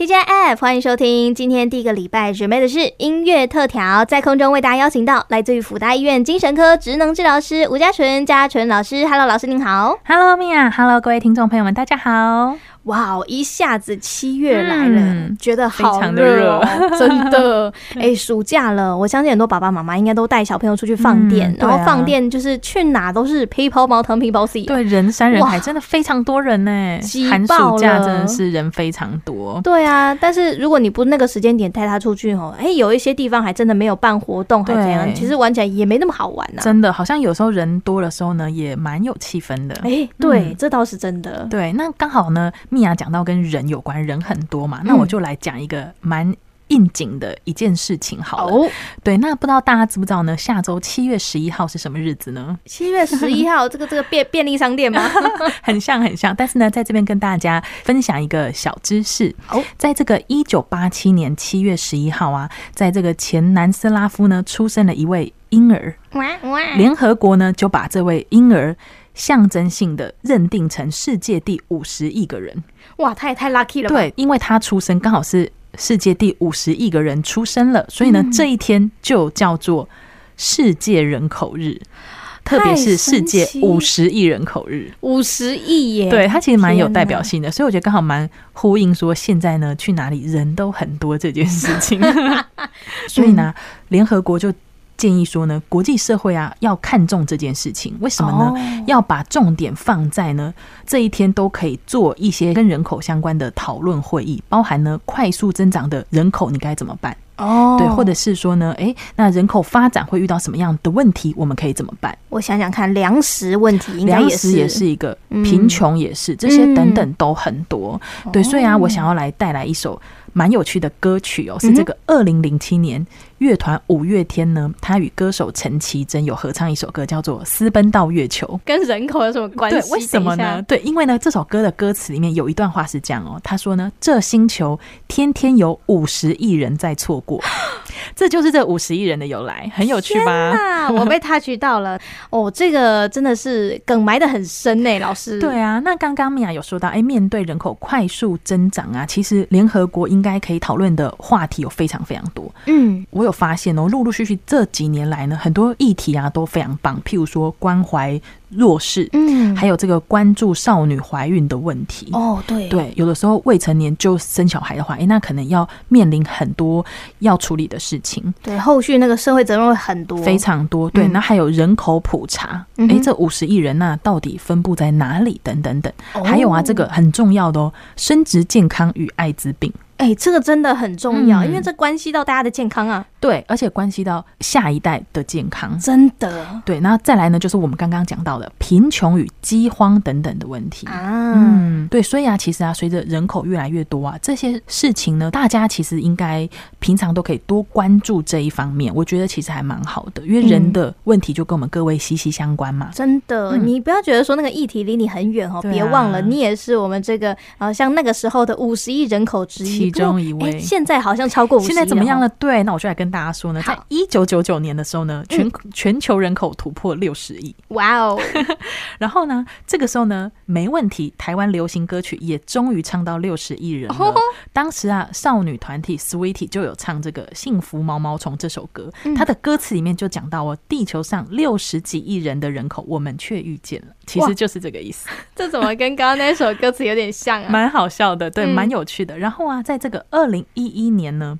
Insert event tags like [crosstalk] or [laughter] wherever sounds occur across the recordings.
TGIF，欢迎收听今天第一个礼拜准备的是音乐特调，在空中为大家邀请到来自于辅大医院精神科职能治疗师吴家纯、家纯老师。Hello，老师您好。Hello，Mia，Hello，各位听众朋友们，大家好。哇哦！一下子七月来了，嗯、觉得好热，哦，[laughs] [laughs] 真的。哎、欸，暑假了，我相信很多爸爸妈妈应该都带小朋友出去放电，然后放电就是去哪都是 people，毛糖 people，。对，人山人海，真的非常多人呢。寒暑假真的是人非常多。对啊，但是如果你不那个时间点带他出去哦，哎、欸，有一些地方还真的没有办活动，还怎样？其实玩起来也没那么好玩呢，啊。真的，好像有时候人多的时候呢，也蛮有气氛的。哎、欸，对，嗯、这倒是真的。对，那刚好呢。米娅讲到跟人有关，人很多嘛，那我就来讲一个蛮应景的一件事情好了。哦，对，那不知道大家知不知道呢？下周七月十一号是什么日子呢？七月十一号，这个这个便便利商店吗？[laughs] 很像很像，但是呢，在这边跟大家分享一个小知识。哦，在这个一九八七年七月十一号啊，在这个前南斯拉夫呢，出生了一位婴儿。哇哇！联合国呢就把这位婴儿。象征性的认定成世界第五十亿个人，哇，他也太 lucky 了吧！对，因为他出生刚好是世界第五十亿个人出生了，所以呢，这一天就叫做世界人口日，嗯、特别是世界五十亿人口日，五十亿耶！对，它其实蛮有代表性的，所以我觉得刚好蛮呼应说现在呢，去哪里人都很多这件事情，所以呢，联合国就。建议说呢，国际社会啊要看重这件事情，为什么呢？哦、要把重点放在呢这一天都可以做一些跟人口相关的讨论会议，包含呢快速增长的人口你该怎么办？哦，对，或者是说呢，哎，那人口发展会遇到什么样的问题？我们可以怎么办？我想想看，粮食问题应该也是，粮食也是一个，贫穷也是，嗯、这些等等都很多。嗯、对，所以啊，我想要来带来一首。蛮有趣的歌曲哦，是这个二零零七年乐团五月天呢，他与歌手陈绮贞有合唱一首歌，叫做《私奔到月球》。跟人口有什么关系？对，为什么呢？对，因为呢，这首歌的歌词里面有一段话是这样哦，他说呢，这星球天天有五十亿人在错过。这就是这五十亿人的由来，很有趣吧？[laughs] 我被 touch 到了哦，这个真的是梗埋的很深呢，老师。对啊，那刚刚米娅有说到，哎，面对人口快速增长啊，其实联合国应该可以讨论的话题有非常非常多。嗯，我有发现哦，陆陆续续这几年来呢，很多议题啊都非常棒，譬如说关怀。弱势，嗯，还有这个关注少女怀孕的问题。哦，对。对，有的时候未成年就生小孩的话，哎，那可能要面临很多要处理的事情，对，后续那个社会责任会很多，非常多，对，那还有人口普查，哎，这五十亿人那到底分布在哪里？等等等，还有啊，这个很重要的哦，生殖健康与艾滋病。哎、欸，这个真的很重要，嗯、因为这关系到大家的健康啊。对，而且关系到下一代的健康，真的。对，那再来呢，就是我们刚刚讲到的贫穷与饥荒等等的问题啊。嗯，对，所以啊，其实啊，随着人口越来越多啊，这些事情呢，大家其实应该平常都可以多关注这一方面。我觉得其实还蛮好的，因为人的问题就跟我们各位息息相关嘛。嗯、真的，你不要觉得说那个议题离你很远哦，别、啊、忘了，你也是我们这个啊，像那个时候的五十亿人口之一。其中一位，现在好像超过五十亿。现在怎么样了？对，那我就来跟大家说呢，在一九九九年的时候呢，全全球人口突破六十亿。哇哦！[laughs] 然后呢，这个时候呢，没问题，台湾流行歌曲也终于唱到六十亿人了。当时啊，少女团体 Sweetie 就有唱这个《幸福毛毛虫》这首歌，它的歌词里面就讲到哦，地球上六十几亿人的人口，我们却遇见了，其实就是这个意思。[laughs] 这怎么跟刚刚那首歌词有点像啊？蛮好笑的，对，蛮有趣的。然后啊，在这个二零一一年呢，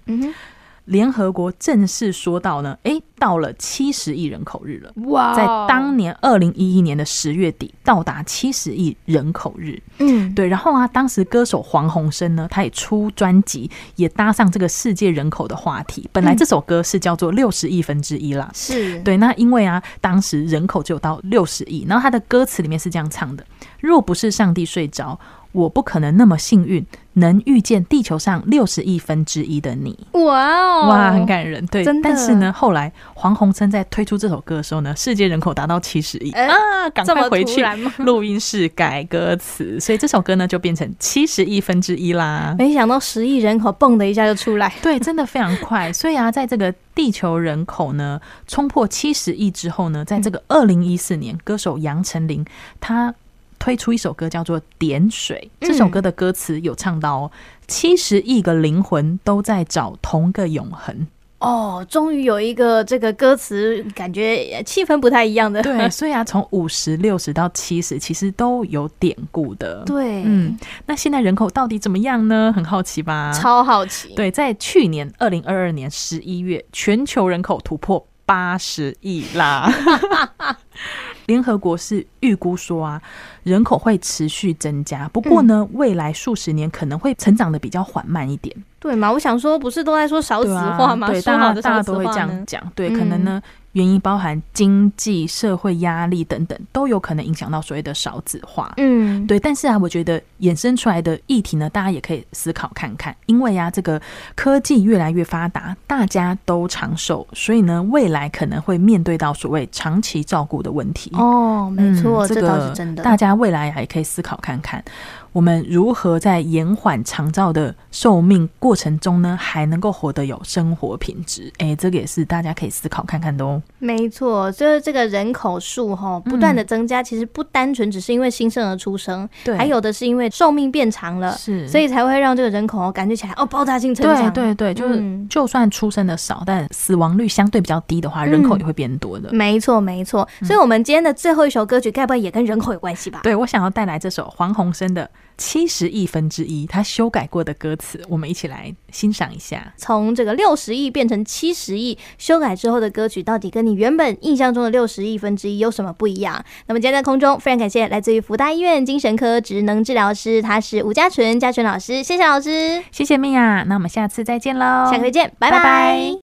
联合国正式说到呢，哎，到了七十亿人口日了。哇，在当年二零一一年的十月底，到达七十亿人口日。嗯，对。然后啊，当时歌手黄鸿生呢，他也出专辑，也搭上这个世界人口的话题。本来这首歌是叫做六十亿分之一啦。是对。那因为啊，当时人口只有到六十亿，然后他的歌词里面是这样唱的：若不是上帝睡着。我不可能那么幸运，能遇见地球上六十亿分之一的你。哇哦，哇，很感人，对。真的。但是呢，后来黄鸿升在推出这首歌的时候呢，世界人口达到七十亿啊，赶快回去录音室改歌词，所以这首歌呢就变成七十亿分之一啦。没想到十亿人口蹦的一下就出来，对，真的非常快。[laughs] 所以啊，在这个地球人口呢冲破七十亿之后呢，在这个二零一四年，歌手杨丞琳他。推出一首歌叫做《点水》，这首歌的歌词有唱到哦，七十亿个灵魂都在找同个永恒。哦，终于有一个这个歌词，感觉气氛不太一样的。对，[laughs] 所以啊，从五十、六十到七十，其实都有典故的。对，嗯，那现在人口到底怎么样呢？很好奇吧？超好奇。对，在去年二零二二年十一月，全球人口突破八十亿啦。[laughs] 联合国是预估说啊，人口会持续增加，不过呢，嗯、未来数十年可能会成长的比较缓慢一点。对嘛？我想说，不是都在说少子化吗？对，大家大家都会这样讲。对，可能呢。嗯原因包含经济社会压力等等，都有可能影响到所谓的少子化。嗯，对。但是啊，我觉得衍生出来的议题呢，大家也可以思考看看。因为啊，这个科技越来越发达，大家都长寿，所以呢，未来可能会面对到所谓长期照顾的问题。哦，没错，嗯，这个，这倒是真的。大家未来啊，也可以思考看看。我们如何在延缓长照的寿命过程中呢，还能够活得有生活品质？哎，这个也是大家可以思考看看的哦。没错，就是这个人口数哈不断的增加，嗯、其实不单纯只是因为新生儿出生，对，还有的是因为寿命变长了，是，所以才会让这个人口感觉起来哦爆炸性成长。对对对，就是、嗯、就算出生的少，但死亡率相对比较低的话，人口也会变多的。嗯、没错没错，所以我们今天的最后一首歌曲，该不会也跟人口有关系吧？对，我想要带来这首黄鸿生的。七十亿分之一，他修改过的歌词，我们一起来欣赏一下。从这个六十亿变成七十亿，修改之后的歌曲，到底跟你原本印象中的六十亿分之一有什么不一样？那么今天在空中，非常感谢来自于福大医院精神科职能治疗师，他是吴家纯家纯老师，谢谢老师，谢谢米娅。那我们下次再见喽，下个再见，拜拜。拜拜。